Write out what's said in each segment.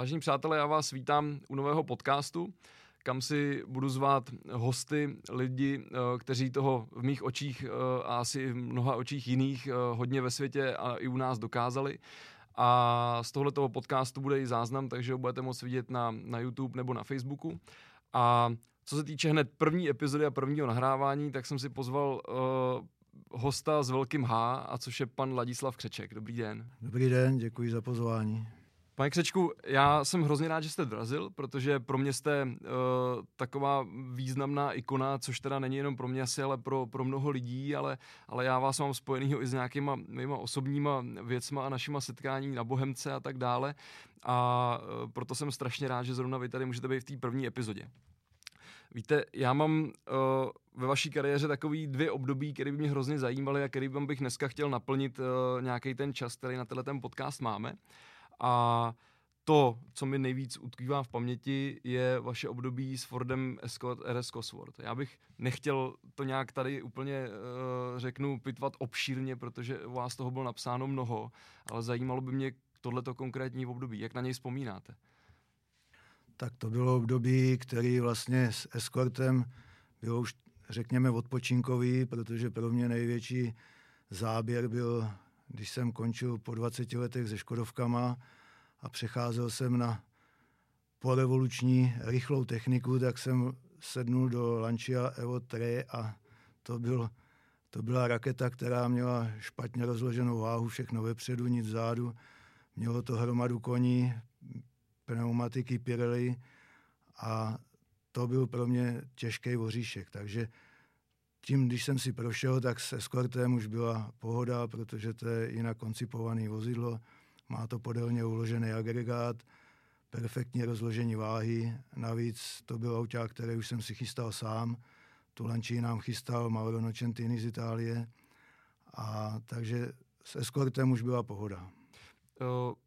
Vážení přátelé, já vás vítám u nového podcastu, kam si budu zvát hosty, lidi, eh, kteří toho v mých očích eh, a asi v mnoha očích jiných eh, hodně ve světě a i u nás dokázali. A z tohoto podcastu bude i záznam, takže ho budete moct vidět na, na YouTube nebo na Facebooku. A co se týče hned první epizody a prvního nahrávání, tak jsem si pozval uh, hosta s velkým H, a což je pan Ladislav Křeček. Dobrý den. Dobrý den, děkuji za pozvání. Pane Křečku, já jsem hrozně rád, že jste dorazil, protože pro mě jste uh, taková významná ikona, což teda není jenom pro mě asi, ale pro, pro mnoho lidí, ale, ale já vás mám spojenýho i s nějakýma mýma osobníma věcma a našima setkání na Bohemce a tak dále. A uh, proto jsem strašně rád, že zrovna vy tady můžete být v té první epizodě. Víte, já mám uh, ve vaší kariéře takový dvě období, které by mě hrozně zajímaly a který bych dneska chtěl naplnit uh, nějaký ten čas, který na tenhle ten podcast máme. A to, co mi nejvíc utkvívá v paměti, je vaše období s Fordem Escort RS Cosworth. Já bych nechtěl to nějak tady úplně, uh, řeknu, pitvat obšírně, protože u vás toho bylo napsáno mnoho, ale zajímalo by mě tohleto konkrétní období. Jak na něj vzpomínáte? Tak to bylo období, který vlastně s Escortem bylo už, řekněme, odpočinkový, protože pro mě největší záběr byl když jsem končil po 20 letech se Škodovkama a přecházel jsem na porevoluční rychlou techniku, tak jsem sednul do Lancia Evo 3 a to, byl, to byla raketa, která měla špatně rozloženou váhu, všechno vepředu, nic vzadu. Mělo to hromadu koní, pneumatiky Pirelli a to byl pro mě těžký voříšek, takže tím, když jsem si prošel, tak s Escortem už byla pohoda, protože to je jinak koncipovaný vozidlo. Má to podélně uložený agregát, perfektní rozložení váhy. Navíc to byl auták, který už jsem si chystal sám. Tu lančí nám chystal Mauro Nocentini z Itálie. A takže s Escortem už byla pohoda.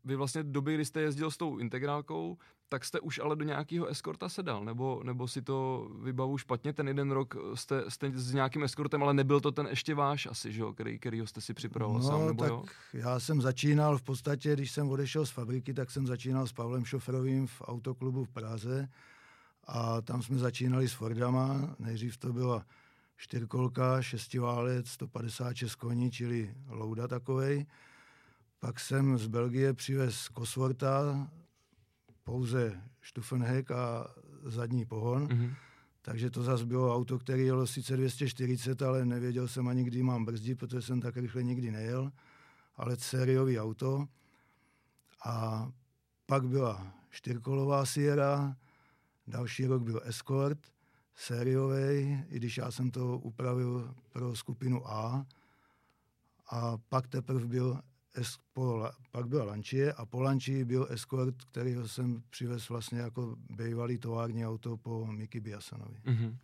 Vy vlastně v době, kdy jste jezdil s tou integrálkou, tak jste už ale do nějakého eskorta sedal, nebo, nebo si to vybavu špatně, ten jeden rok jste, jste s nějakým eskortem, ale nebyl to ten ještě váš asi, že jo, který, kterýho jste si připravoval no, sám, nebo tak jo? já jsem začínal v podstatě, když jsem odešel z fabriky, tak jsem začínal s Pavlem Šoferovým v autoklubu v Praze a tam jsme začínali s Fordama, nejdřív to byla čtyřkolka, šestiválec, 156 koní, čili louda takovej. Pak jsem z Belgie přivez Cosworta, pouze Stufenheck a zadní pohon. Mm-hmm. Takže to zase bylo auto, které jelo sice 240, ale nevěděl jsem ani, kdy mám brzdit, protože jsem tak rychle nikdy nejel. Ale sériový auto. A pak byla čtyřkolová Sierra, další rok byl Escort, sériový, i když já jsem to upravil pro skupinu A. A pak teprve byl es, po, pak byla Lancia a po Lancii byl Escort, který jsem přivez vlastně jako bývalý tovární auto po Miki Biasanovi. Mm-hmm.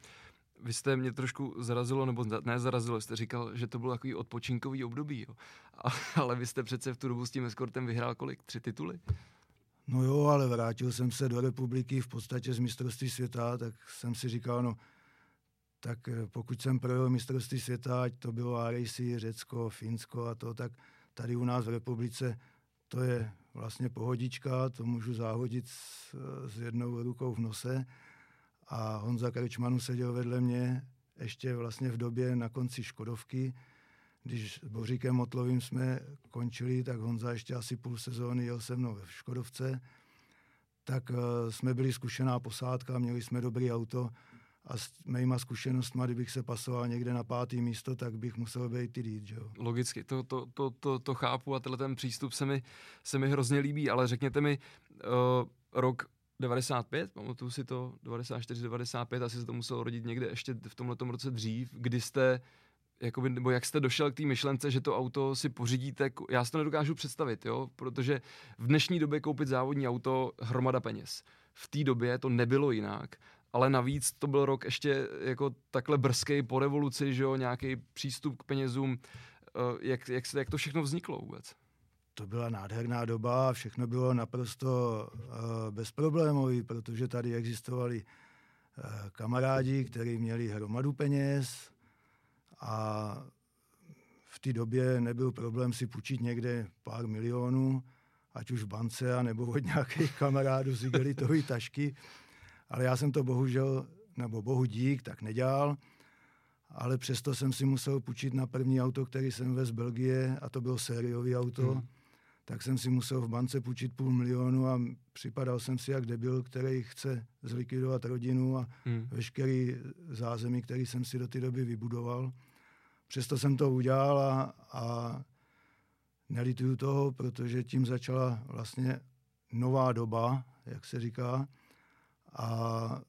Vy jste mě trošku zarazilo, nebo ne zarazilo, jste říkal, že to bylo takový odpočinkový období, jo. A, ale vy jste přece v tu dobu s tím Escortem vyhrál kolik? Tři tituly? No jo, ale vrátil jsem se do republiky v podstatě z mistrovství světa, tak jsem si říkal, no, tak eh, pokud jsem projel mistrovství světa, ať to bylo RAC, Řecko, Finsko a to, tak tady u nás v republice to je vlastně pohodička, to můžu záhodit s, s jednou rukou v nose. A Honza Krečmanu seděl vedle mě ještě vlastně v době na konci Škodovky, když s Boříkem Motlovým jsme končili, tak Honza ještě asi půl sezóny jel se mnou v Škodovce, tak uh, jsme byli zkušená posádka, měli jsme dobrý auto a s mýma zkušenostmi, kdybych se pasoval někde na pátý místo, tak bych musel být i líd, jo. Logicky, to, to, to, to, to chápu a tenhle ten přístup se mi, se mi hrozně líbí, ale řekněte mi, uh, rok 95, pamatuju si to, 94, 95, asi se to muselo rodit někde ještě v tomhle roce dřív, kdy jste jakoby, nebo jak jste došel k té myšlence, že to auto si pořídíte, já si to nedokážu představit, jo, protože v dnešní době koupit závodní auto hromada peněz. V té době to nebylo jinak ale navíc to byl rok ještě jako takhle brzký po revoluci, že jo, nějaký přístup k penězům. Eh, jak, jak, jak to všechno vzniklo vůbec? To byla nádherná doba, všechno bylo naprosto uh, bezproblémový, protože tady existovali uh, kamarádi, kteří měli hromadu peněz a v té době nebyl problém si půjčit někde pár milionů ať už v bance, nebo od nějakých kamarádů z igelitové tašky. Ale já jsem to bohužel, nebo bohu dík, tak nedělal. Ale přesto jsem si musel půjčit na první auto, který jsem vez z Belgie, a to bylo sériový auto. Hmm. Tak jsem si musel v bance půjčit půl milionu a připadal jsem si jak debil, který chce zlikvidovat rodinu a hmm. veškerý zázemí, který jsem si do té doby vybudoval. Přesto jsem to udělal a, a nelituju toho, protože tím začala vlastně nová doba, jak se říká, a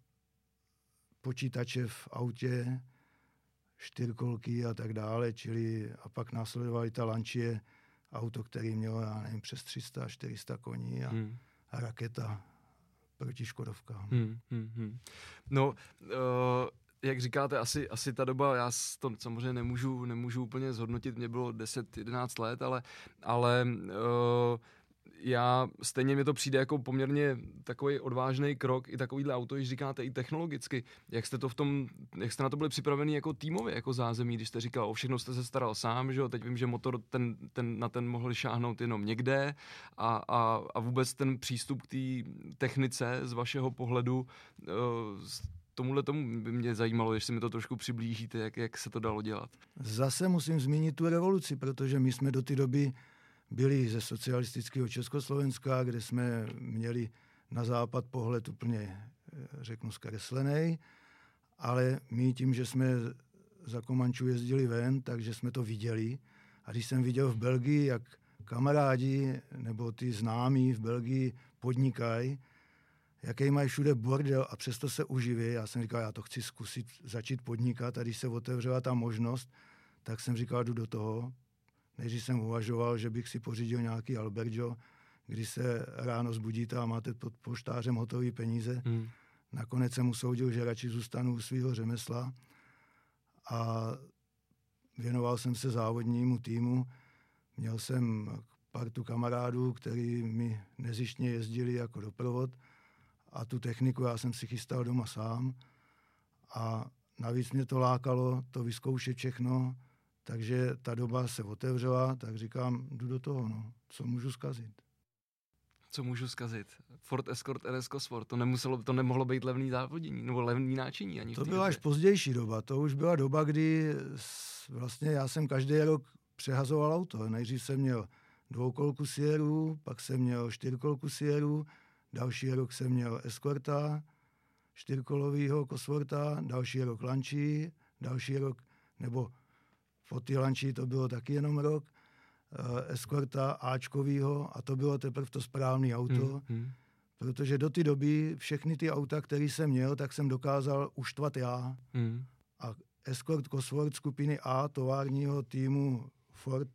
počítače v autě, čtyřkolky a tak dále, čili a pak následovali ta Lancia, auto, který mělo, já nevím, přes 300, 400 koní a, hmm. a raketa proti Škodovkám. Hmm, hmm, hmm. No, uh, jak říkáte, asi, asi ta doba, já to samozřejmě nemůžu, nemůžu úplně zhodnotit, mě bylo 10-11 let, ale, ale uh, já stejně mi to přijde jako poměrně takový odvážný krok i takovýhle auto, když říkáte i technologicky. Jak jste to v tom, jak jste na to byli připraveni jako týmově, jako zázemí, když jste říkal, o všechno jste se staral sám, že jo? teď vím, že motor ten, ten, na ten mohl šáhnout jenom někde a, a, a vůbec ten přístup k té technice z vašeho pohledu uh, tomuhle tomu by mě zajímalo, jestli mi to trošku přiblížíte, jak, jak se to dalo dělat. Zase musím zmínit tu revoluci, protože my jsme do té doby byli ze socialistického Československa, kde jsme měli na západ pohled úplně, eh, řeknu, zkreslený, ale my tím, že jsme za Komančů jezdili ven, takže jsme to viděli. A když jsem viděl v Belgii, jak kamarádi nebo ty známí v Belgii podnikají, jaký mají všude bordel a přesto se uživí. Já jsem říkal, já to chci zkusit začít podnikat a když se otevřela ta možnost, tak jsem říkal, jdu do toho. Než jsem uvažoval, že bych si pořídil nějaký Alberto, když se ráno zbudíte a máte pod poštářem hotové peníze. Hmm. Nakonec jsem usoudil, že radši zůstanu u svého řemesla a věnoval jsem se závodnímu týmu. Měl jsem partu kamarádů, který mi nezištně jezdili jako doprovod a tu techniku já jsem si chystal doma sám a navíc mě to lákalo to vyzkoušet všechno, takže ta doba se otevřela, tak říkám, jdu do toho, no. co můžu zkazit. Co můžu zkazit? Ford Escort RS Cosworth, to, nemuselo, to nemohlo být levný závodění, nebo levný náčiní ani To byla až pozdější doba, to už byla doba, kdy vlastně já jsem každý rok přehazoval auto. Nejdřív jsem měl dvoukolku Sieru, pak jsem měl čtyřkolku Sieru, další rok jsem měl Escorta, čtyřkolovýho Cosworta, další rok Lančí, další rok, nebo po ty Lančí to bylo taky jenom rok, uh, Escorta Ačkovýho a to bylo teprve to správné auto, hmm, hmm. protože do té doby všechny ty auta, které jsem měl, tak jsem dokázal uštvat já. Hmm. A Escort Cosworth skupiny A továrního týmu Ford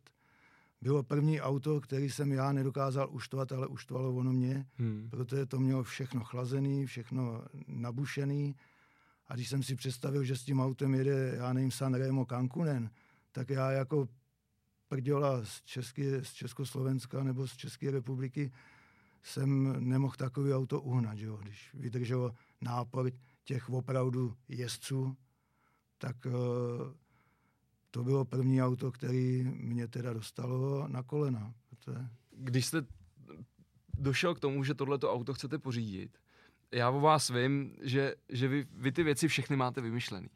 bylo první auto, který jsem já nedokázal uštvat, ale uštvalo ono mě, hmm. protože to mělo všechno chlazený, všechno nabušený. A když jsem si představil, že s tím autem jede, já nevím, Sanremo Cancunen, tak já jako prděla z, České, z Československa nebo z České republiky jsem nemohl takový auto uhnat, že jo? když vydrželo nápor těch opravdu jezdců, tak uh, to bylo první auto, který mě teda dostalo na kolena. Protože... Když jste došel k tomu, že tohleto auto chcete pořídit, já o vás vím, že, že vy, vy ty věci všechny máte vymyšlený.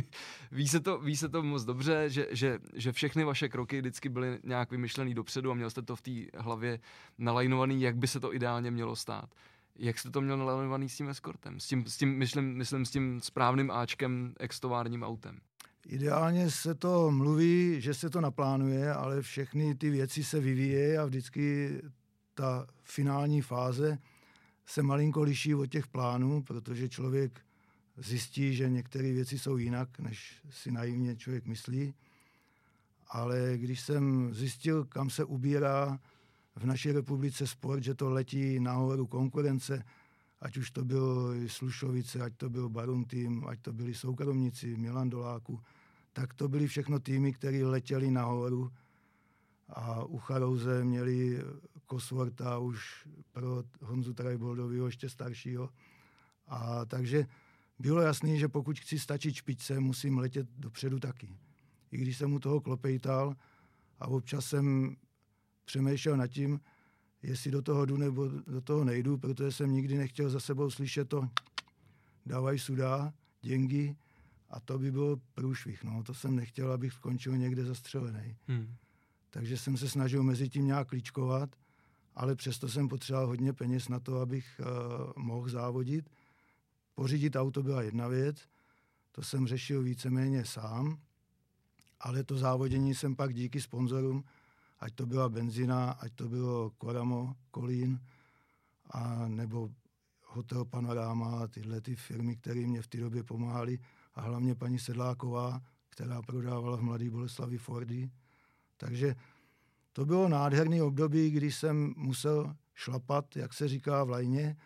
ví, se to, ví se to moc dobře, že, že, že všechny vaše kroky vždycky byly nějak vymyšlený dopředu a měl jste to v té hlavě nalajnovaný, jak by se to ideálně mělo stát. Jak jste to měl nalajnovaný s tím eskortem? S tím, s tím myslím, myslím, s tím správným Ačkem, extovárním autem. Ideálně se to mluví, že se to naplánuje, ale všechny ty věci se vyvíjejí a vždycky ta finální fáze se malinko liší od těch plánů, protože člověk zjistí, že některé věci jsou jinak, než si naivně člověk myslí. Ale když jsem zjistil, kam se ubírá v naší republice sport, že to letí nahoru konkurence, ať už to bylo Slušovice, ať to byl Barum tým, ať to byli soukromníci, Milan Doláku, tak to byly všechno týmy, které letěly nahoru a u Charouze měli Kosworta už pro Honzu Trajboldovýho ještě staršího. A takže bylo jasné, že pokud chci stačit špičce, musím letět dopředu taky. I když jsem mu toho klopejtal a občas jsem přemýšlel nad tím, jestli do toho jdu nebo do toho nejdu, protože jsem nikdy nechtěl za sebou slyšet to dávaj sudá, děngy a to by bylo průšvih. No. To jsem nechtěl, abych skončil někde zastřelený. Hmm. Takže jsem se snažil mezi tím nějak klíčkovat, ale přesto jsem potřeboval hodně peněz na to, abych uh, mohl závodit. Pořídit auto byla jedna věc, to jsem řešil víceméně sám, ale to závodění jsem pak díky sponzorům, ať to byla benzina, ať to bylo Koramo, Kolín, a nebo Hotel Panorama tyhle ty firmy, které mě v té době pomáhaly a hlavně paní Sedláková, která prodávala v Mladé Boleslavi Fordy. Takže to bylo nádherný období, kdy jsem musel šlapat, jak se říká, v lajně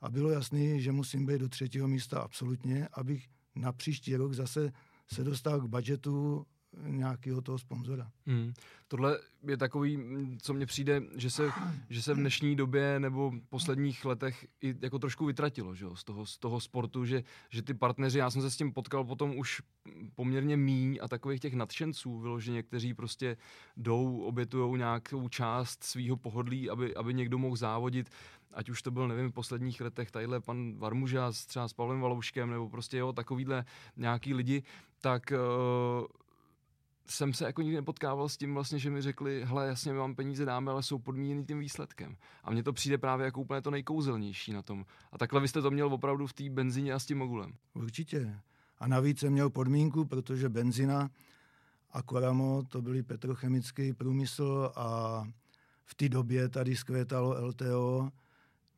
a bylo jasný, že musím být do třetího místa absolutně, abych na příští rok zase se dostal k budžetu nějakého toho sponzora. Hmm. Tohle je takový, co mně přijde, že se, že se v dnešní době nebo posledních letech i jako trošku vytratilo že jo, z, toho, z toho sportu, že, že ty partneři, já jsem se s tím potkal potom už poměrně míň a takových těch nadšenců vyloženě, kteří prostě jdou, obětujou nějakou část svého pohodlí, aby, aby někdo mohl závodit, ať už to byl, nevím, v posledních letech tadyhle pan Varmuža třeba s Pavlem Valouškem, nebo prostě jo, takovýhle nějaký lidi, tak uh, jsem se jako nikdy nepotkával s tím vlastně, že mi řekli, hele, jasně, my vám peníze dáme, ale jsou podmíněny tím výsledkem. A mně to přijde právě jako úplně to nejkouzelnější na tom. A takhle vy jste to měl opravdu v té benzině a s tím mogulem. Určitě. A navíc jsem měl podmínku, protože benzina a Koramo to byly petrochemický průmysl a v té době tady zkvétalo LTO,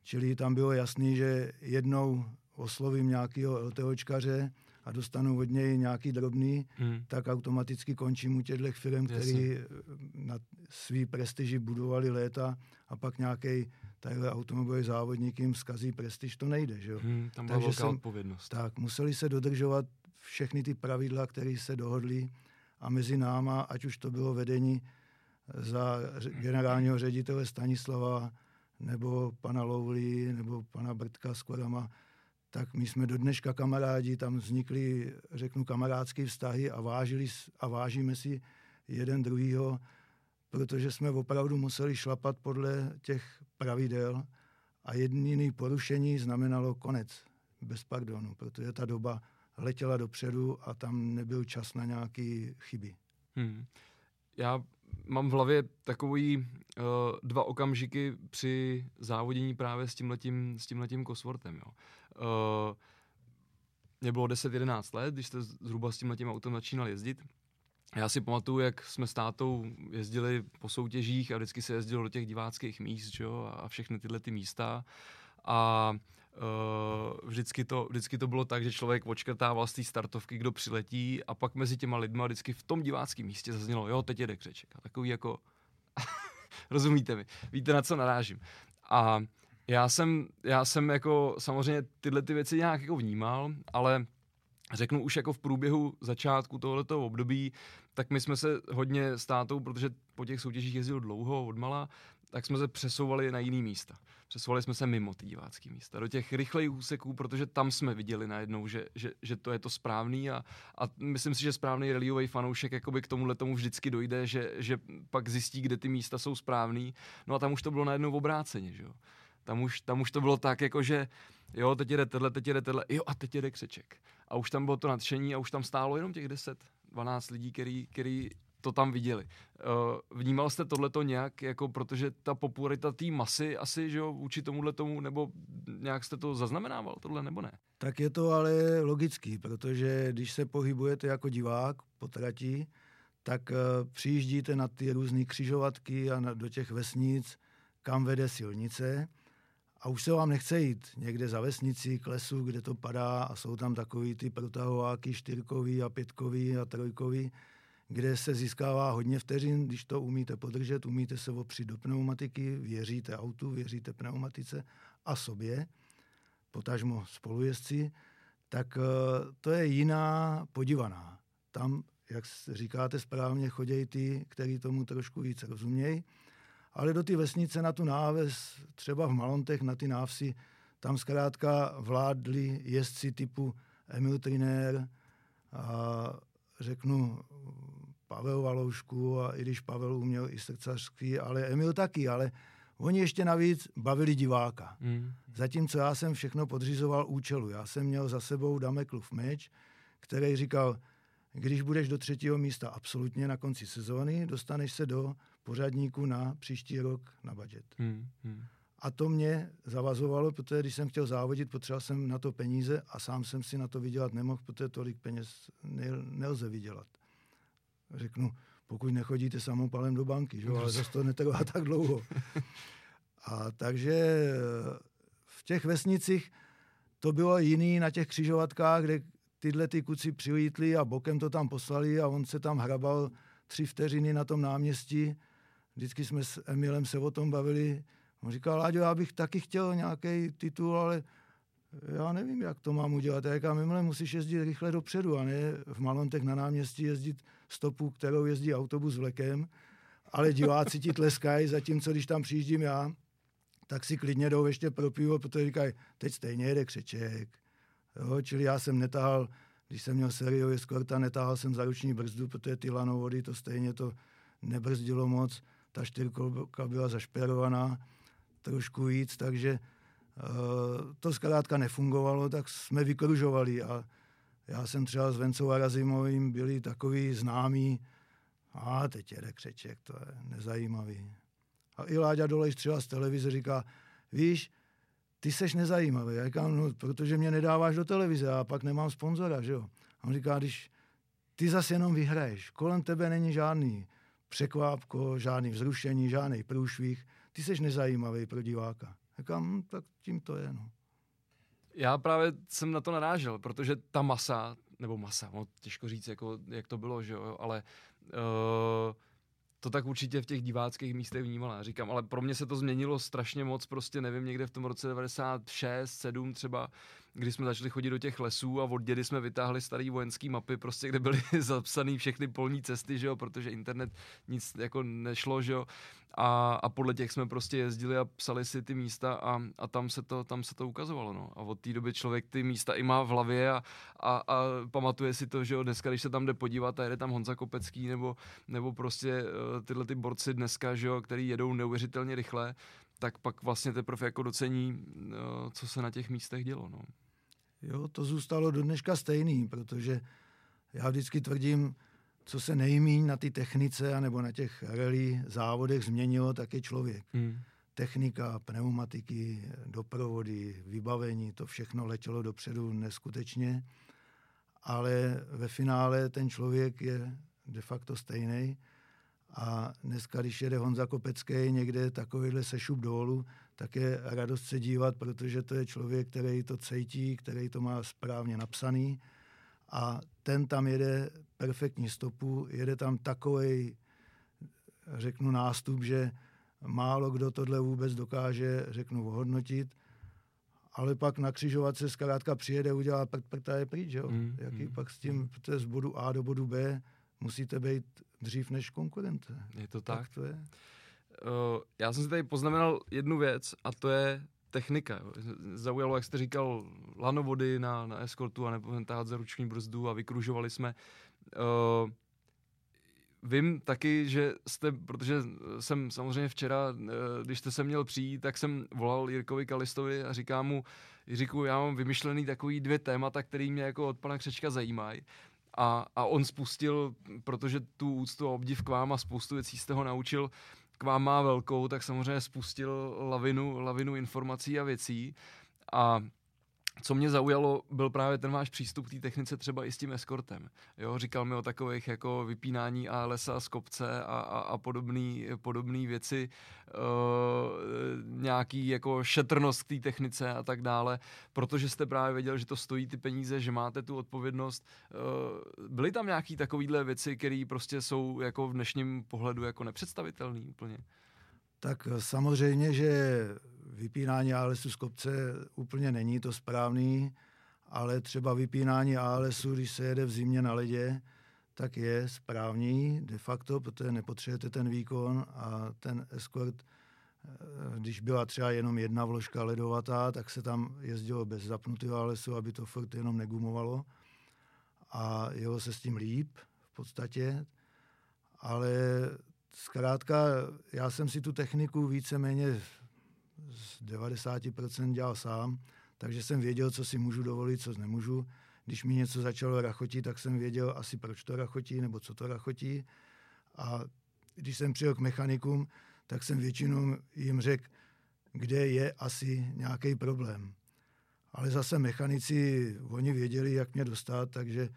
čili tam bylo jasný, že jednou oslovím nějakého LTOčkaře, a dostanu od něj nějaký drobný, hmm. tak automaticky končím u těchto firm, který na svý prestiži budovali léta a pak nějaký tadyhle automobilový závodník jim zkazí prestiž, to nejde. Že jo? Hmm, tam byla Takže velká jsem, odpovědnost. Tak, museli se dodržovat všechny ty pravidla, které se dohodly a mezi náma, ať už to bylo vedení za generálního ředitele Stanislava, nebo pana Louvlí, nebo pana Brtka s Korama, tak my jsme do dneška kamarádi, tam vznikly, řeknu, kamarádské vztahy a, vážili, a vážíme si jeden druhýho, protože jsme opravdu museli šlapat podle těch pravidel a jediný porušení znamenalo konec, bez pardonu, protože ta doba letěla dopředu a tam nebyl čas na nějaké chyby. Hmm. Já mám v hlavě takový uh, dva okamžiky při závodění právě s tímhletím, s tímhletím Coswortem. Jo. Uh, mě bylo 10-11 let, když jste zhruba s tímhletím autem začínal jezdit. Já si pamatuju, jak jsme s tátou jezdili po soutěžích a vždycky se jezdilo do těch diváckých míst jo, a všechny tyhle ty místa. A Uh, vždycky, to, vždycky to bylo tak, že člověk očkrtával z té startovky, kdo přiletí a pak mezi těma lidma vždycky v tom diváckém místě zaznělo, jo, teď jede křeček. A takový jako, rozumíte mi, víte, na co narážím. A já jsem, já jsem jako samozřejmě tyhle ty věci nějak jako vnímal, ale řeknu už jako v průběhu začátku tohoto období, tak my jsme se hodně s tátou, protože po těch soutěžích jezdil dlouho, odmala, tak jsme se přesouvali na jiný místa. Přesouvali jsme se mimo ty divácké místa, do těch rychlejch úseků, protože tam jsme viděli najednou, že, že, že to je to správný a, a myslím si, že správný rallyový fanoušek jakoby k tomuhle tomu vždycky dojde, že, že pak zjistí, kde ty místa jsou správný. No a tam už to bylo najednou obráceně, že jo. Tam už, tam už to bylo tak, jako že jo, teď jede tenhle, teď jede tenhle, jo a teď jede křeček. A už tam bylo to nadšení a už tam stálo jenom těch 10, 12 lidí, který, který to tam viděli. Uh, vnímal jste tohleto nějak, jako protože ta popularita té masy asi, že jo, vůči tomuhle tomu, nebo nějak jste to zaznamenával, tohle nebo ne? Tak je to ale logický, protože když se pohybujete jako divák po trati, tak uh, přijíždíte na ty různé křižovatky a do těch vesnic, kam vede silnice a už se vám nechce jít někde za vesnici k lesu, kde to padá a jsou tam takový ty protahováky čtyřkový a pětkový a trojkový, kde se získává hodně vteřin, když to umíte podržet, umíte se opřít do pneumatiky, věříte autu, věříte pneumatice a sobě, potažmo spolujezdci, tak eh, to je jiná podívaná. Tam, jak říkáte správně, chodějí ty, který tomu trošku víc rozumějí, ale do ty vesnice na tu náves, třeba v Malontech na ty návsi, tam zkrátka vládli jezdci typu Emil Trinér a řeknu Pavel Valoušku a i když Pavel uměl i srdcařský, ale Emil taky, ale Oni ještě navíc bavili diváka. Mm. Zatímco já jsem všechno podřizoval účelu. Já jsem měl za sebou Dameklův meč, který říkal, když budeš do třetího místa absolutně na konci sezóny, dostaneš se do pořadníku na příští rok na budget. Mm. Mm. A to mě zavazovalo, protože když jsem chtěl závodit, potřeboval jsem na to peníze a sám jsem si na to vydělat nemohl, protože tolik peněz nelze vydělat. Řeknu, pokud nechodíte samopalem do banky, že? ale zase to netrvá tak dlouho. A takže eh, v těch vesnicích to bylo jiný na těch křižovatkách, kde tyhle ty kuci přilítli a bokem to tam poslali a on se tam hrabal tři vteřiny na tom náměstí. Vždycky jsme s Emilem se o tom bavili. On říkal, Láďo, já bych taky chtěl nějaký titul, ale já nevím, jak to mám udělat. Já říkám, Emile, musíš jezdit rychle dopředu a ne v Malontech na náměstí jezdit stopu, kterou jezdí autobus vlekem, ale diváci ti tleskají, zatímco když tam přijíždím já, tak si klidně jdou ještě pro pivo, protože říkají, teď stejně jede křeček. Jo, čili já jsem netahal, když jsem měl sériově skorta, netahal jsem za ruční brzdu, protože ty lanovody to stejně to nebrzdilo moc. Ta čtyřkolka byla zašperovaná trošku víc, takže to zkrátka nefungovalo, tak jsme vykružovali a já jsem třeba s Vencou Arazimovým byli takový známý, a teď jede křeček, to je nezajímavý. A i Láďa Dolejš třeba z televize říká, víš, ty seš nezajímavý. Já říkám, no, protože mě nedáváš do televize a pak nemám sponzora, že jo. A on říká, když ty zase jenom vyhraješ, kolem tebe není žádný překvápko, žádný vzrušení, žádný průšvih, ty seš nezajímavý pro diváka. Říkám, hm, tak tím to je, no. Já právě jsem na to narážel, protože ta masa, nebo masa, no, těžko říct, jako, jak to bylo, že jo, ale uh, to tak určitě v těch diváckých místech vnímala. Říkám, ale pro mě se to změnilo strašně moc, prostě nevím, někde v tom roce 96, 7 třeba, kdy jsme začali chodit do těch lesů a od dědy jsme vytáhli starý vojenský mapy, prostě kde byly zapsané všechny polní cesty, že jo, protože internet nic jako nešlo, že jo. A, a podle těch jsme prostě jezdili a psali si ty místa a, a tam, se to, tam se to ukazovalo. No. A od té doby člověk ty místa i má v hlavě a, a, a pamatuje si to, že jo, dneska, když se tam jde podívat a jede tam Honza Kopecký nebo, nebo prostě uh, tyhle ty borci dneska, že jo, který jedou neuvěřitelně rychle, tak pak vlastně teprve jako docení, uh, co se na těch místech dělo. No. Jo, to zůstalo do dneška stejný, protože já vždycky tvrdím, co se nejmíň na ty technice nebo na těch rally závodech změnilo, tak je člověk. Hmm. Technika, pneumatiky, doprovody, vybavení, to všechno letělo dopředu neskutečně, ale ve finále ten člověk je de facto stejný. A dneska, když jede Honza Kopecký někde takovýhle sešup dolů, tak je radost se dívat, protože to je člověk, který to cítí, který to má správně napsaný a ten tam jede perfektní stopu, jede tam takový, řeknu, nástup, že málo kdo tohle vůbec dokáže, řeknu, ohodnotit, ale pak na křižovatce zkrátka přijede, udělá prd, prd a je pryč, jo? Mm, Jaký mm, pak s tím, mm. protože z bodu A do bodu B musíte být dřív než konkurence. Je to tak? tak to je. Uh, já jsem si tady poznamenal jednu věc a to je technika. Zaujalo, jak jste říkal, lanovody na, na eskortu a nebo tahat za ruční brzdu a vykružovali jsme. Uh, vím taky, že jste, protože jsem samozřejmě včera, uh, když jste se měl přijít, tak jsem volal Jirkovi Kalistovi a říkám mu, Jiříku, já mám vymyšlený takový dvě témata, které mě jako od pana Křečka zajímají. A, a on spustil, protože tu úctu a obdiv k vám a spoustu věcí jste ho naučil, k vám má velkou, tak samozřejmě spustil lavinu, lavinu informací a věcí. A co mě zaujalo, byl právě ten váš přístup k té technice třeba i s tím eskortem. Jo, říkal mi o takových jako vypínání ALSa z kopce a, a, a podobné podobný věci, uh, nějaký jako šetrnost k té technice a tak dále, protože jste právě věděl, že to stojí ty peníze, že máte tu odpovědnost. Uh, byly tam nějaké takovéhle věci, které prostě jsou jako v dnešním pohledu jako nepředstavitelné úplně? Tak samozřejmě, že vypínání ALSu z kopce úplně není to správný, ale třeba vypínání ALSu, když se jede v zimě na ledě, tak je správný de facto, protože nepotřebujete ten výkon a ten escort, eh, když byla třeba jenom jedna vložka ledovatá, tak se tam jezdilo bez zapnutého ALSu, aby to furt jenom negumovalo. A jelo se s tím líp v podstatě, ale zkrátka já jsem si tu techniku víceméně z 90% dělal sám, takže jsem věděl, co si můžu dovolit, co nemůžu. Když mi něco začalo rachotit, tak jsem věděl asi, proč to rachotí, nebo co to rachotí. A když jsem přijel k mechanikům, tak jsem většinou jim řekl, kde je asi nějaký problém. Ale zase mechanici, oni věděli, jak mě dostat, takže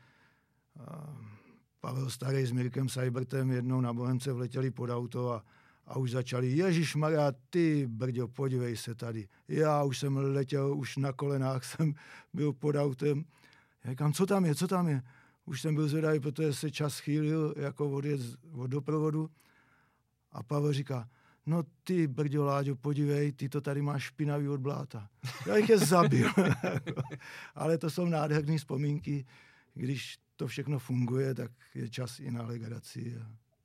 Pavel Starý s Mirkem Seibertem jednou na Bohemce vletěli pod auto a, a už začali, Ježíš Maria, ty brďo, podívej se tady. Já už jsem letěl, už na kolenách jsem byl pod autem. Já říkám, co tam je, co tam je? Už jsem byl zvedavý, protože se čas chýlil jako odjet od doprovodu. A Pavel říká, no ty brďo Láďo, podívej, ty to tady máš špinavý od bláta. Já jich je zabil. Ale to jsou nádherné vzpomínky, když to všechno funguje, tak je čas i na legraci.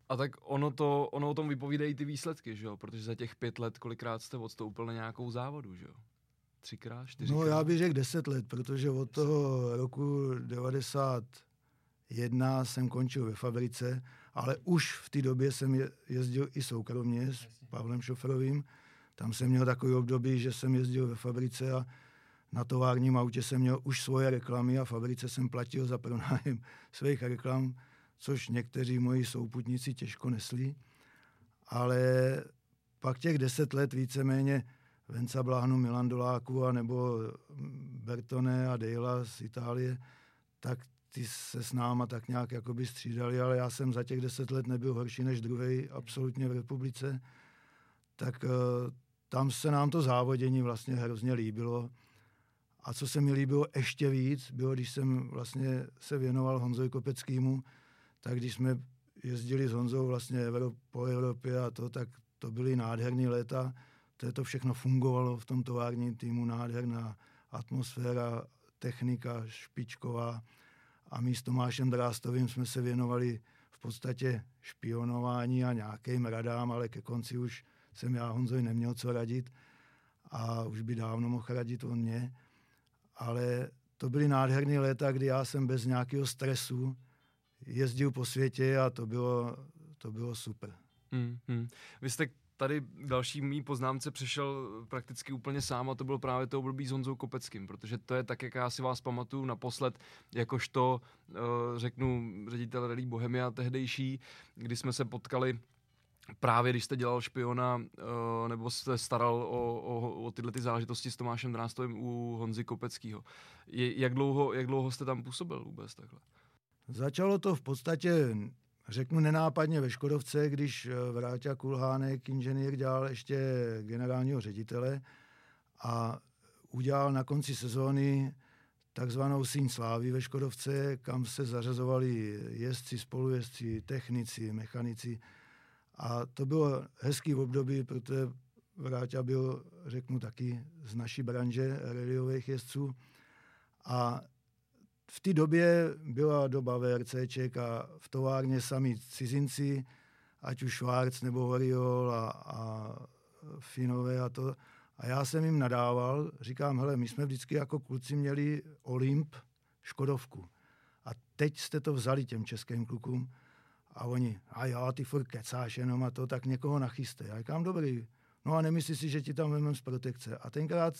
A tak ono, to, ono o tom vypovídají ty výsledky, že jo? Protože za těch pět let kolikrát jste odstoupil na nějakou závodu, že jo? Třikrát, čtyřikrát? No já bych řekl deset let, protože od toho roku 91 jsem končil ve fabrice, ale už v té době jsem jezdil i soukromně s Pavlem Šoferovým. Tam jsem měl takový období, že jsem jezdil ve fabrice a na továrním autě jsem měl už svoje reklamy a fabrice jsem platil za pronájem svých reklam, což někteří moji souputníci těžko nesli. Ale pak těch deset let víceméně Venca Bláhnu, Milan Doláku a nebo Bertone a Dejla z Itálie, tak ty se s náma tak nějak jakoby střídali, ale já jsem za těch deset let nebyl horší než druhý absolutně v republice. Tak uh, tam se nám to závodění vlastně hrozně líbilo. A co se mi líbilo ještě víc, bylo, když jsem vlastně se věnoval Honzovi Kopeckýmu, tak když jsme jezdili s Honzou vlastně po Evropě a to, tak to byly nádherné léta. To, to všechno fungovalo v tom továrním týmu, nádherná atmosféra, technika špičková. A my s Tomášem Drástovým jsme se věnovali v podstatě špionování a nějakým radám, ale ke konci už jsem já Honzovi neměl co radit a už by dávno mohl radit on mě ale to byly nádherné léta, kdy já jsem bez nějakého stresu jezdil po světě a to bylo, to bylo super. Hmm, hmm. Vy jste tady další mý poznámce přešel prakticky úplně sám a to bylo právě to období s Honzou Kopeckým, protože to je tak, jak já si vás pamatuju naposled, jakožto, uh, řeknu, ředitel Rally Bohemia tehdejší, kdy jsme se potkali právě když jste dělal špiona, uh, nebo jste staral o, o, o tyhle ty záležitosti s Tomášem Drástovým u Honzy Kopeckého. Jak, dlouho, jak dlouho jste tam působil vůbec takhle? Začalo to v podstatě, řeknu nenápadně ve Škodovce, když eh, Vráťa Kulhánek, inženýr, dělal ještě generálního ředitele a udělal na konci sezóny takzvanou síň slávy ve Škodovce, kam se zařazovali jezdci, spolujezdci, technici, mechanici, a to bylo hezký období, protože Vráťa byl, řeknu taky, z naší branže rallyových jezdců. A v té době byla doba VRCček a v továrně sami cizinci, ať už Schwarz nebo Oriol a, a Finové a to. A já jsem jim nadával, říkám, hele, my jsme vždycky jako kluci měli Olymp, Škodovku. A teď jste to vzali těm českým klukům a oni, a jo, ty furt kecáš jenom a to, tak někoho nachyste. Já říkám, dobrý. No a nemyslí si, že ti tam vezmeme z protekce. A tenkrát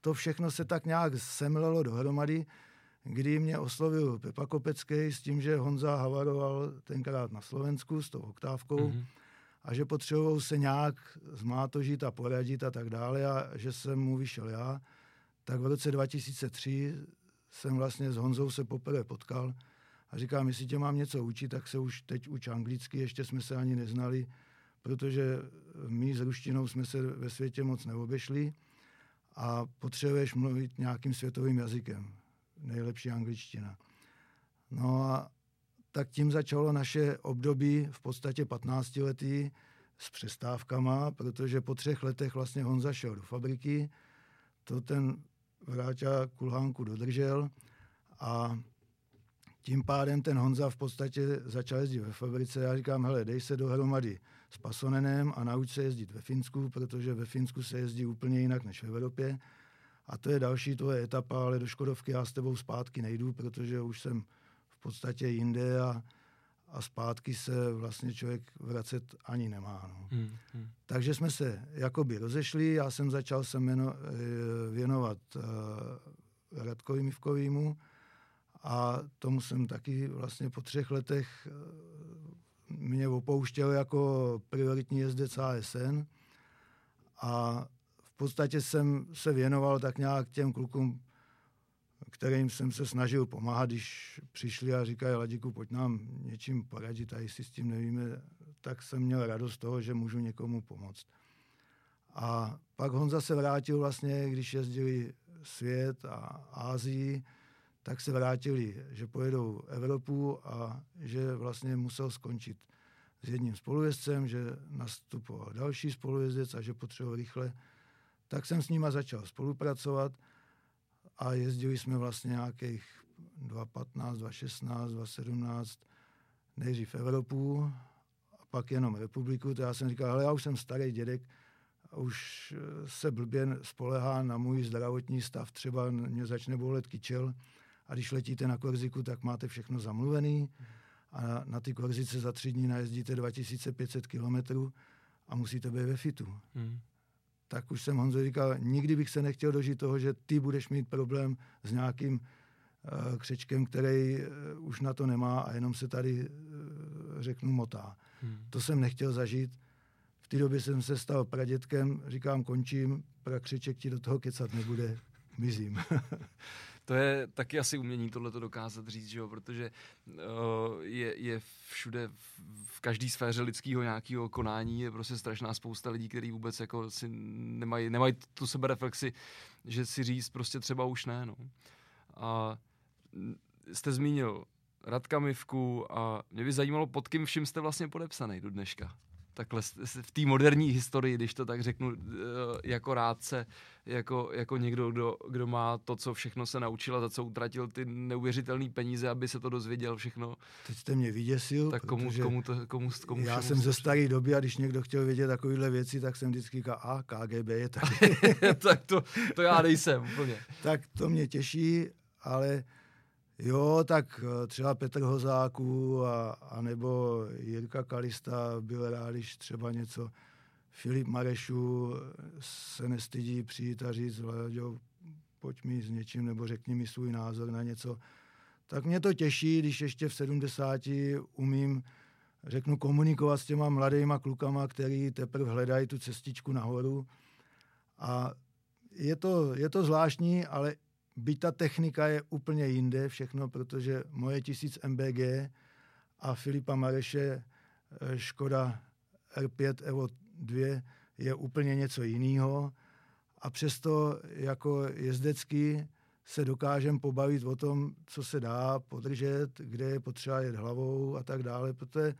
to všechno se tak nějak semlelo dohromady, kdy mě oslovil Pepa Kopecký s tím, že Honza havaroval tenkrát na Slovensku s tou oktávkou mm-hmm. a že potřeboval se nějak zmátožit a poradit a tak dále a že jsem mu vyšel já. Tak v roce 2003 jsem vlastně s Honzou se poprvé potkal a říkám, jestli tě mám něco učit, tak se už teď uč anglicky, ještě jsme se ani neznali, protože my s ruštinou jsme se ve světě moc neobešli a potřebuješ mluvit nějakým světovým jazykem. Nejlepší angličtina. No a tak tím začalo naše období v podstatě 15 letý s přestávkama, protože po třech letech vlastně Honza šel do fabriky, to ten Vráťa Kulhánku dodržel a tím pádem ten Honza v podstatě začal jezdit ve fabrice. Já říkám, hele, dej se dohromady s Pasonenem a nauč se jezdit ve Finsku, protože ve Finsku se jezdí úplně jinak než v Evropě. A to je další tvoje etapa, ale do Škodovky já s tebou zpátky nejdu, protože už jsem v podstatě jinde a, a zpátky se vlastně člověk vracet ani nemá. No. Hmm, hmm. Takže jsme se jakoby rozešli, já jsem začal se jmeno, eh, věnovat uh, Radkovi Mivkovýmu a tomu jsem taky vlastně po třech letech uh, mě opouštěl jako prioritní jezdec ASN a v podstatě jsem se věnoval tak nějak těm klukům, kterým jsem se snažil pomáhat, když přišli a říkají, Ladíku, pojď nám něčím poradit a jestli s tím nevíme, tak jsem měl radost toho, že můžu někomu pomoct. A pak Honza se vrátil vlastně, když jezdili svět a Ázii, tak se vrátili, že pojedou Evropu a že vlastně musel skončit s jedním spolujezdcem, že nastupoval další spolujezdec a že potřeboval rychle. Tak jsem s nima začal spolupracovat a jezdili jsme vlastně nějakých 2015, 2016, 2017 nejdřív Evropu a pak jenom republiku. To já jsem říkal, ale já už jsem starý dědek, už se blbě spolehá na můj zdravotní stav, třeba mě začne bolet kyčel a když letíte na Korziku, tak máte všechno zamluvený a na, na ty Korzice za tři dní najezdíte 2500 kilometrů a musíte být ve fitu. Hmm tak už jsem Honzo říkal, nikdy bych se nechtěl dožít toho, že ty budeš mít problém s nějakým uh, křečkem, který uh, už na to nemá a jenom se tady, uh, řeknu, motá. Hmm. To jsem nechtěl zažít. V té době jsem se stal pradětkem, říkám, končím, křeček ti do toho kecat nebude, mizím. to je taky asi umění tohle to dokázat říct, že jo? protože uh, je, je všude, v, každé sféře lidského nějakého konání je prostě strašná spousta lidí, kteří vůbec jako si nemají, nemají tu sebereflexi, že si říct prostě třeba už ne. No. A jste zmínil Radka Mivku a mě by zajímalo, pod kým vším jste vlastně podepsaný do dneška takhle v té moderní historii, když to tak řeknu, eh, jako rádce, jako, jako někdo, kdo, kdo má to, co všechno se naučil a za co utratil ty neuvěřitelné peníze, aby se to dozvěděl všechno. Teď jste mě vyděsil. Tak komu, komu, to, komu, komu Já jsem ze staré doby a když někdo chtěl vědět takovéhle věci, tak jsem vždycky říkal, a KGB je tady. tak to, to já nejsem úplně. tak to mě těší, ale Jo, tak eh, třeba Petr Hozáků a, a nebo Jirka Kalista byl rád, když třeba něco Filip Marešu se nestydí přijít a říct, Vlaďo, pojď mi s něčím, nebo řekni mi svůj názor na něco. Tak mě to těší, když ještě v 70 umím, řeknu, komunikovat s těma mladýma klukama, který teprve hledají tu cestičku nahoru. A je to, je to zvláštní, ale byť ta technika je úplně jinde všechno, protože moje 1000 MBG a Filipa Mareše eh, Škoda R5 Evo 2 je úplně něco jiného. A přesto jako jezdecky se dokážeme pobavit o tom, co se dá podržet, kde je potřeba jet hlavou a tak dále, protože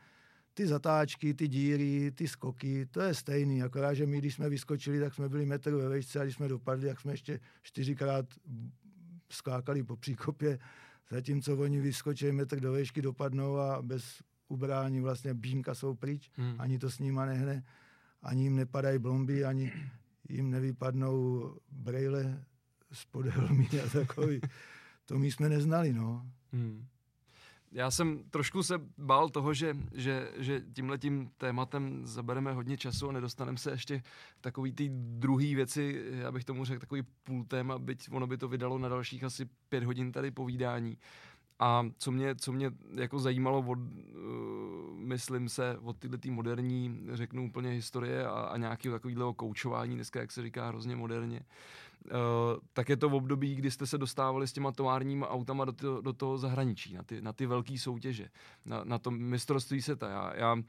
ty zatáčky, ty díry, ty skoky, to je stejný, akorát, že my, když jsme vyskočili, tak jsme byli metr ve vejšce a když jsme dopadli, tak jsme ještě čtyřikrát skákali po příkopě, zatímco oni vyskočí metr do výšky, dopadnou a bez ubrání vlastně bímka jsou pryč, hmm. ani to s nima nehne, ani jim nepadají blomby, ani jim nevypadnou brejle z podhelmy a takový. To my jsme neznali, no. Hmm já jsem trošku se bál toho, že, že, že tímhletím tématem zabereme hodně času a nedostaneme se ještě takový ty druhý věci, já bych tomu řekl takový půl téma, byť ono by to vydalo na dalších asi pět hodin tady povídání. A co mě, co mě jako zajímalo od, uh, myslím se, od tyhle tý moderní, řeknu úplně historie a, a nějakého takového koučování, dneska, jak se říká hrozně moderně, Uh, tak je to v období, kdy jste se dostávali s těma továrníma autama do, do toho zahraničí, na ty, na ty velké soutěže, na, na to mistrovství světa. Já, já uh,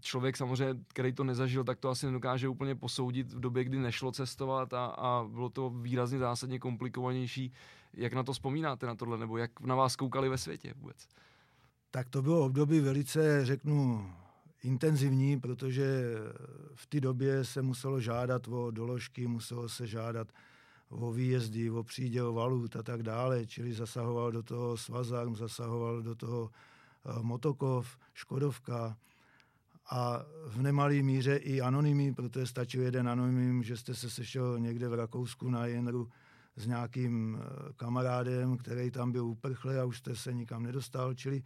člověk samozřejmě, který to nezažil, tak to asi nedokáže úplně posoudit v době, kdy nešlo cestovat a, a bylo to výrazně zásadně komplikovanější. Jak na to vzpomínáte, na tohle, nebo jak na vás koukali ve světě vůbec? Tak to bylo období velice, řeknu, intenzivní, protože v té době se muselo žádat o doložky, muselo se žádat o výjezdy, o příděl valut a tak dále, čili zasahoval do toho Svazarm, zasahoval do toho eh, Motokov, Škodovka a v nemalé míře i anonymy, protože stačil jeden anonym, že jste se sešel někde v Rakousku na Jenru s nějakým eh, kamarádem, který tam byl uprchle a už jste se nikam nedostal, čili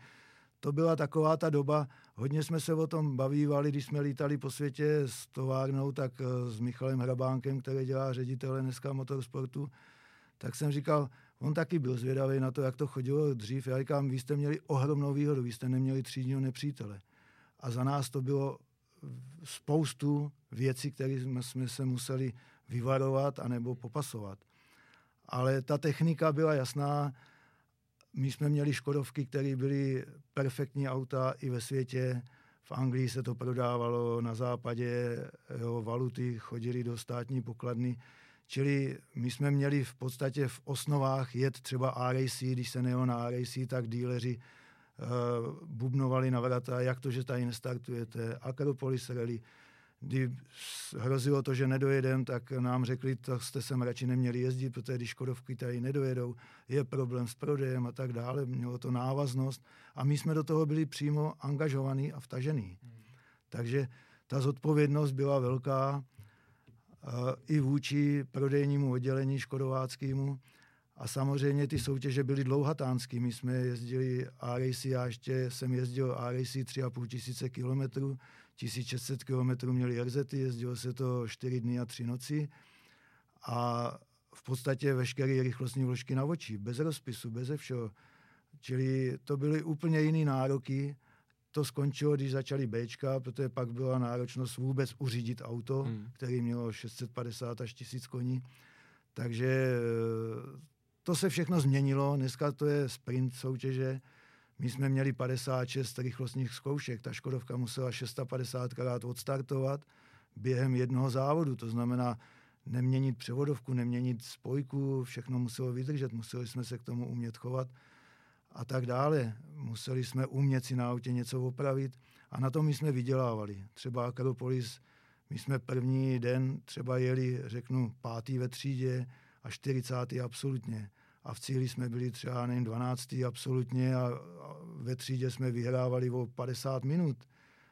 to byla taková ta doba, hodně jsme se o tom bavívali, když jsme lítali po světě s továrnou, tak eh, s Michalem Hrabánkem, který dělá ředitele dneska motorsportu, tak jsem říkal, on taky byl zvědavý na to, jak to chodilo dřív. Já říkám, vy jste měli ohromnou výhodu, vy jste neměli třídního nepřítele. A za nás to bylo spoustu věcí, které jsme, jsme se museli vyvarovat anebo popasovat. Ale ta technika byla jasná. My jsme měli Škodovky, které byly perfektní auta i ve světě. V Anglii se to prodávalo, na západě jo, valuty chodili do státní pokladny. Čili my jsme měli v podstatě v osnovách jet třeba RAC, když se nejelo na RAC, tak díleři uh, bubnovali na vrata, jak to, že tady nestartujete, Akropolis Rally. Kdy hrozilo to, že nedojedem, tak nám řekli, to jste sem radši neměli jezdit, protože když Škodovky tady nedojedou, je problém s prodejem a tak dále, mělo to návaznost a my jsme do toho byli přímo angažovaní a vtažení. Hmm. Takže ta zodpovědnost byla velká uh, i vůči prodejnímu oddělení škodováckému, a samozřejmě ty soutěže byly dlouhatánský. My jsme jezdili RAC, já ještě jsem jezdil RAC 3,5 tisíce kilometrů, 1600 kilometrů měli RZ, jezdilo se to 4 dny a 3 noci a v podstatě veškeré rychlostní vložky na oči, bez rozpisu, bez všeho. Čili to byly úplně jiné nároky. To skončilo, když začaly Bčka, protože pak byla náročnost vůbec uřídit auto, hmm. který mělo 650 až 1000 koní. Takže to se všechno změnilo, dneska to je sprint soutěže, my jsme měli 56 rychlostních zkoušek, ta Škodovka musela 650 krát odstartovat během jednoho závodu, to znamená neměnit převodovku, neměnit spojku, všechno muselo vydržet, museli jsme se k tomu umět chovat a tak dále. Museli jsme umět si na autě něco opravit a na tom my jsme vydělávali. Třeba Akropolis, my jsme první den třeba jeli, řeknu, pátý ve třídě a 40. absolutně a v cíli jsme byli třeba nevím, 12. absolutně a, a ve třídě jsme vyhrávali o 50 minut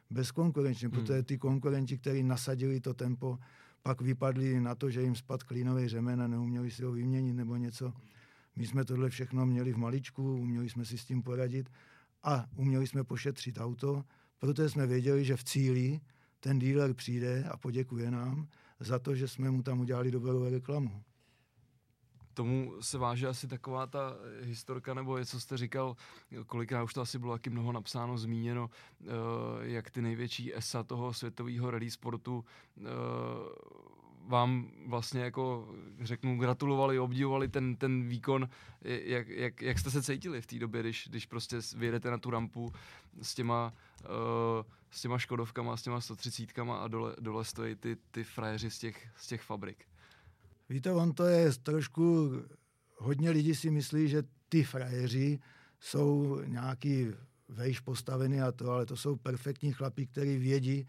bezkonkurenčně, hmm. protože ty konkurenti, kteří nasadili to tempo, pak vypadli na to, že jim spad klínový řemen a neuměli si ho vyměnit nebo něco. My jsme tohle všechno měli v maličku, uměli jsme si s tím poradit a uměli jsme pošetřit auto, protože jsme věděli, že v cíli ten dealer přijde a poděkuje nám za to, že jsme mu tam udělali dobrou reklamu tomu se váže asi taková ta historka, nebo je, co jste říkal, kolikrát už to asi bylo taky mnoho napsáno, zmíněno, eh, jak ty největší ESA toho světového rally sportu eh, vám vlastně jako řeknu gratulovali, obdivovali ten, ten výkon, jak, jak, jak jste se cítili v té době, když, když prostě vyjedete na tu rampu s těma, uh, s těma Škodovkama, s těma 130 a dole, dole stojí ty, ty frajeři z těch, z těch fabrik. Víte, on to je trošku, hodně lidí si myslí, že ty frajeři jsou nějaký vejš postavený a to, ale to jsou perfektní chlapí, kteří vědí,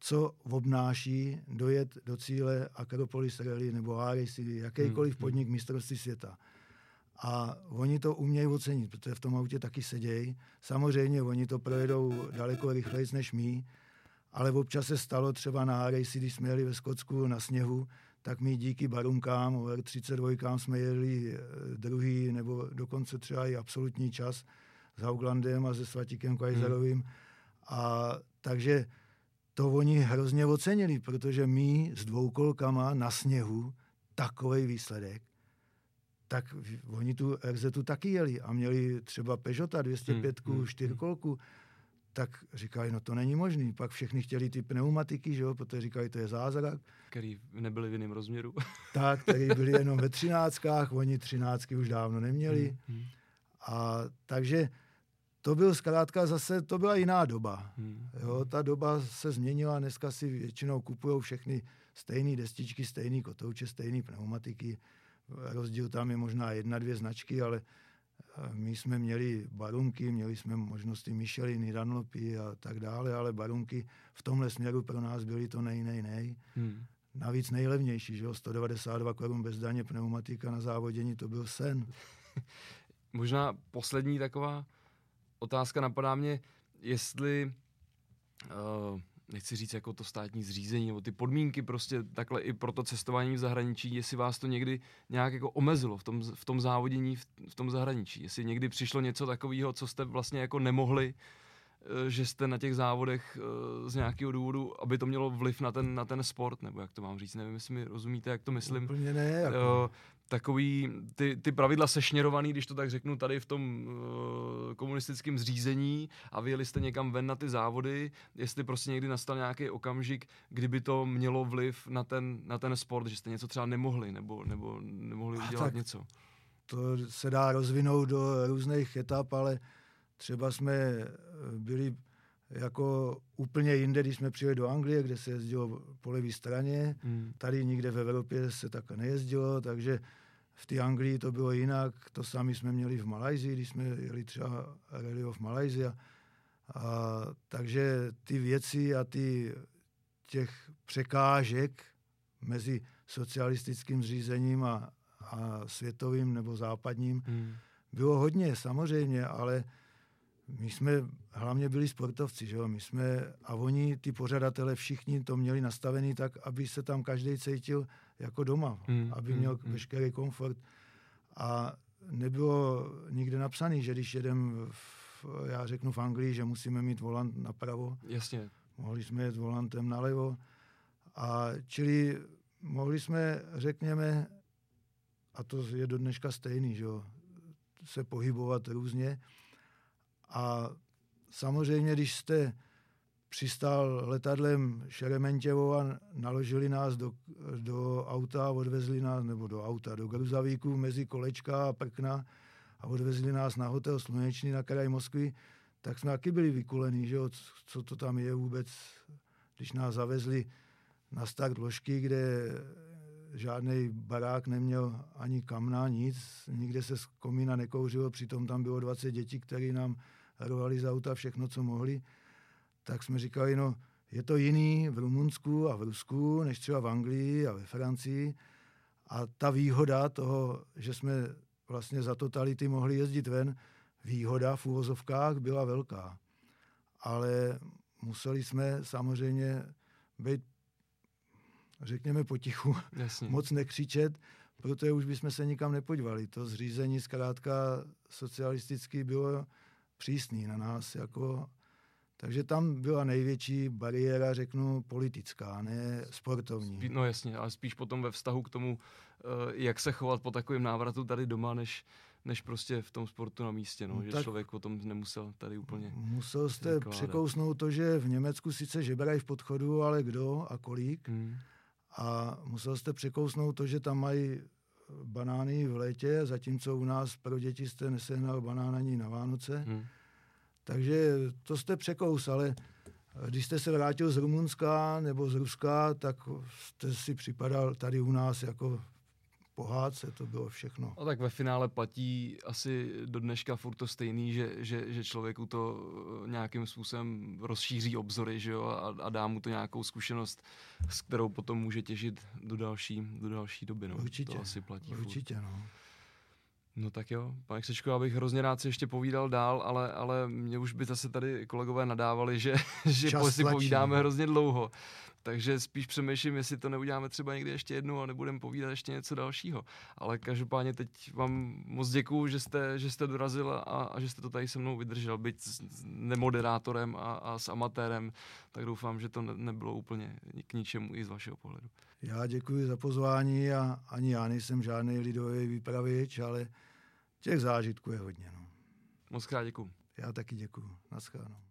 co obnáší dojet do cíle Akropolis Rally nebo ARC, jakýkoliv hmm, hmm. podnik mistrovství světa. A oni to umějí ocenit, protože v tom autě taky sedějí. Samozřejmě oni to projedou daleko rychleji než my, ale občas se stalo třeba na RAC, když jsme jeli ve Skotsku na sněhu, tak my díky barunkám, R32 jsme jeli eh, druhý nebo dokonce třeba i absolutní čas s Hauglandem a se Svatikem Kajzerovým. Hmm. A takže to oni hrozně ocenili, protože my s dvoukolkama na sněhu takový výsledek, tak oni tu RZ taky jeli a měli třeba Peugeota 205, hmm, hmm, čtyřkolku, tak říkali, no to není možný. Pak všechny chtěli ty pneumatiky, že jo, protože říkali, to je zázrak. Který nebyly v jiném rozměru. tak, který byli jenom ve třináctkách, oni třináctky už dávno neměli. Hmm, hmm. A takže to byl zkrátka zase, to byla jiná doba. Hmm. Jo, ta doba se změnila, dneska si většinou kupují všechny stejné destičky, stejné kotouče, stejné pneumatiky. Rozdíl tam je možná jedna, dvě značky, ale my jsme měli barunky, měli jsme možnosti Micheliny, Dunlopy a tak dále, ale barunky v tomhle směru pro nás byly to nej, nej, nej. Hmm. Navíc nejlevnější, že jo, 192 korun bez daně pneumatika na závodění, to byl sen. Možná poslední taková otázka napadá mě, jestli uh, nechci říct jako to státní zřízení, nebo ty podmínky prostě takhle i pro to cestování v zahraničí, jestli vás to někdy nějak jako omezilo v tom, v tom závodění v, v tom zahraničí, jestli někdy přišlo něco takového, co jste vlastně jako nemohli Eh, že jste na těch závodech eh, z nějakého důvodu, aby to mělo vliv na ten, na ten sport, nebo jak to mám říct, nevím, jestli mi rozumíte, jak to myslím. Úplně ne. Jako. Takový ty, ty pravidla sešněrovaný, když to tak řeknu, tady v tom uh, komunistickém zřízení a vyjeli jste někam ven na ty závody, jestli prostě někdy nastal nějaký okamžik, kdyby to mělo vliv na ten, na ten sport, že jste něco třeba nemohli, nebo, nebo nemohli udělat něco. To se dá rozvinout do různých etap, ale Třeba jsme eh, byli jako úplně jinde, když jsme přijeli do Anglie, kde se jezdilo po levé straně. Hmm. Tady nikde v Evropě se tak nejezdilo, takže v té Anglii to bylo jinak. To sami jsme měli v Malajzii, když jsme jeli třeba Rally of Malaysia. A, takže ty věci a ty těch překážek mezi socialistickým zřízením a, a světovým nebo západním hmm. bylo hodně samozřejmě, ale my jsme hlavně byli sportovci, že jo? My jsme, a oni, ty pořadatele, všichni to měli nastavený tak, aby se tam každý cítil jako doma, hmm, aby měl hmm, veškerý komfort. A nebylo nikde napsaný, že když jedem, v, já řeknu v Anglii, že musíme mít volant napravo. Jasně. Mohli jsme jet volantem nalevo. A čili mohli jsme, řekněme, a to je do dneška stejný, že jo, se pohybovat různě. A samozřejmě, když jste přistál letadlem Šerementěvo a naložili nás do, do auta odvezli nás, nebo do auta, do Gruzavíku mezi kolečka a prkna a odvezli nás na hotel Slunečný na kraj Moskvy, tak jsme taky byli vykulení, že jo, co to tam je vůbec, když nás zavezli na start ložky, kde žádný barák neměl ani kamna, nic, nikde se z komína nekouřilo, přitom tam bylo 20 dětí, které nám darovali z auta všechno, co mohli, tak jsme říkali, no, je to jiný v Rumunsku a v Rusku, než třeba v Anglii a ve Francii. A ta výhoda toho, že jsme vlastně za totality mohli jezdit ven, výhoda v úvozovkách byla velká. Ale museli jsme samozřejmě být, řekněme, potichu, Jasně. moc nekřičet, protože už bychom se nikam nepodívali. To zřízení zkrátka socialisticky bylo přísný na nás. Jako, takže tam byla největší bariéra, řeknu, politická, ne sportovní. Spí, no jasně, ale spíš potom ve vztahu k tomu, eh, jak se chovat po takovém návratu tady doma, než, než prostě v tom sportu na místě, no, no že člověk o tom nemusel tady úplně Musel jste vykládat. překousnout to, že v Německu sice žebrají v podchodu, ale kdo a kolik. Hmm. A musel jste překousnout to, že tam mají banány v létě, zatímco u nás pro děti jste nesehnal banán ani na Vánoce. Hmm. Takže to jste překous, ale když jste se vrátil z Rumunska nebo z Ruska, tak jste si připadal tady u nás jako pohádce, to bylo všechno. A tak ve finále platí asi do dneška furt to stejný, že, že, že člověku to eh, nějakým způsobem rozšíří obzory že jo? A, a dá mu to nějakou zkušenost, s kterou potom může těžit do další, do další doby. No. Určitě, to asi platí určitě, furt. no. No tak jo, pane Křečko, já bych hrozně rád si ještě povídal dál, ale, ale mě už by zase tady kolegové nadávali, že, že si povídáme hrozně dlouho. Takže spíš přemýšlím, jestli to neuděláme třeba někdy ještě jednou a nebudeme povídat ještě něco dalšího. Ale každopádně teď vám moc děkuju, že jste, že jste dorazil a, a že jste to tady se mnou vydržel, být s nemoderátorem a, a s amatérem, tak doufám, že to ne, nebylo úplně k ničemu i z vašeho pohledu. Já děkuji za pozvání a ani já nejsem žádný lidový výpravěč, ale těch zážitků je hodně. No. Moc krát děkuji. Já taky děkuji. Naschledanou.